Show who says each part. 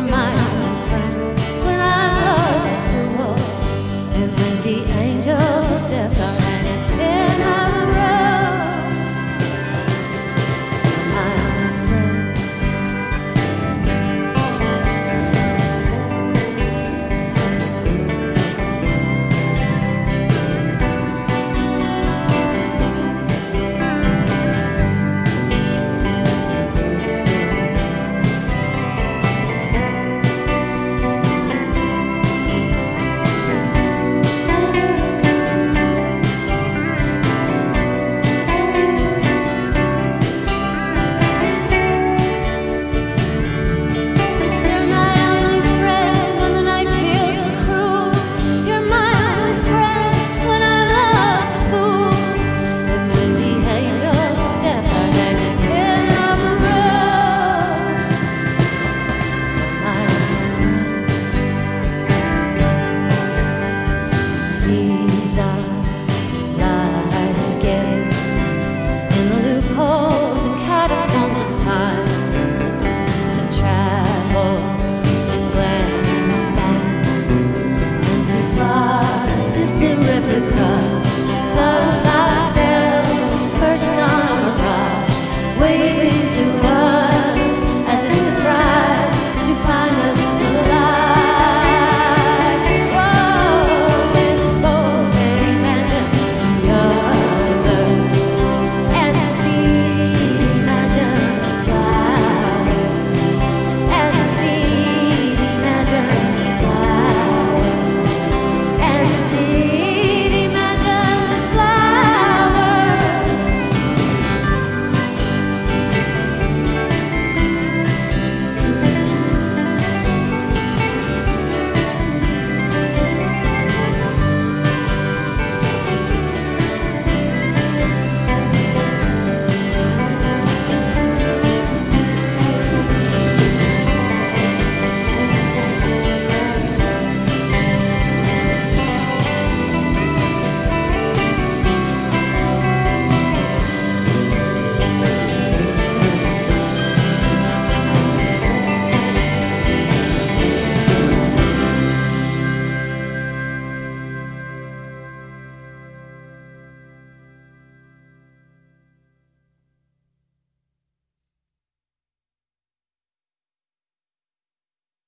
Speaker 1: you're my only friend. When I'm lost for war and when the waving.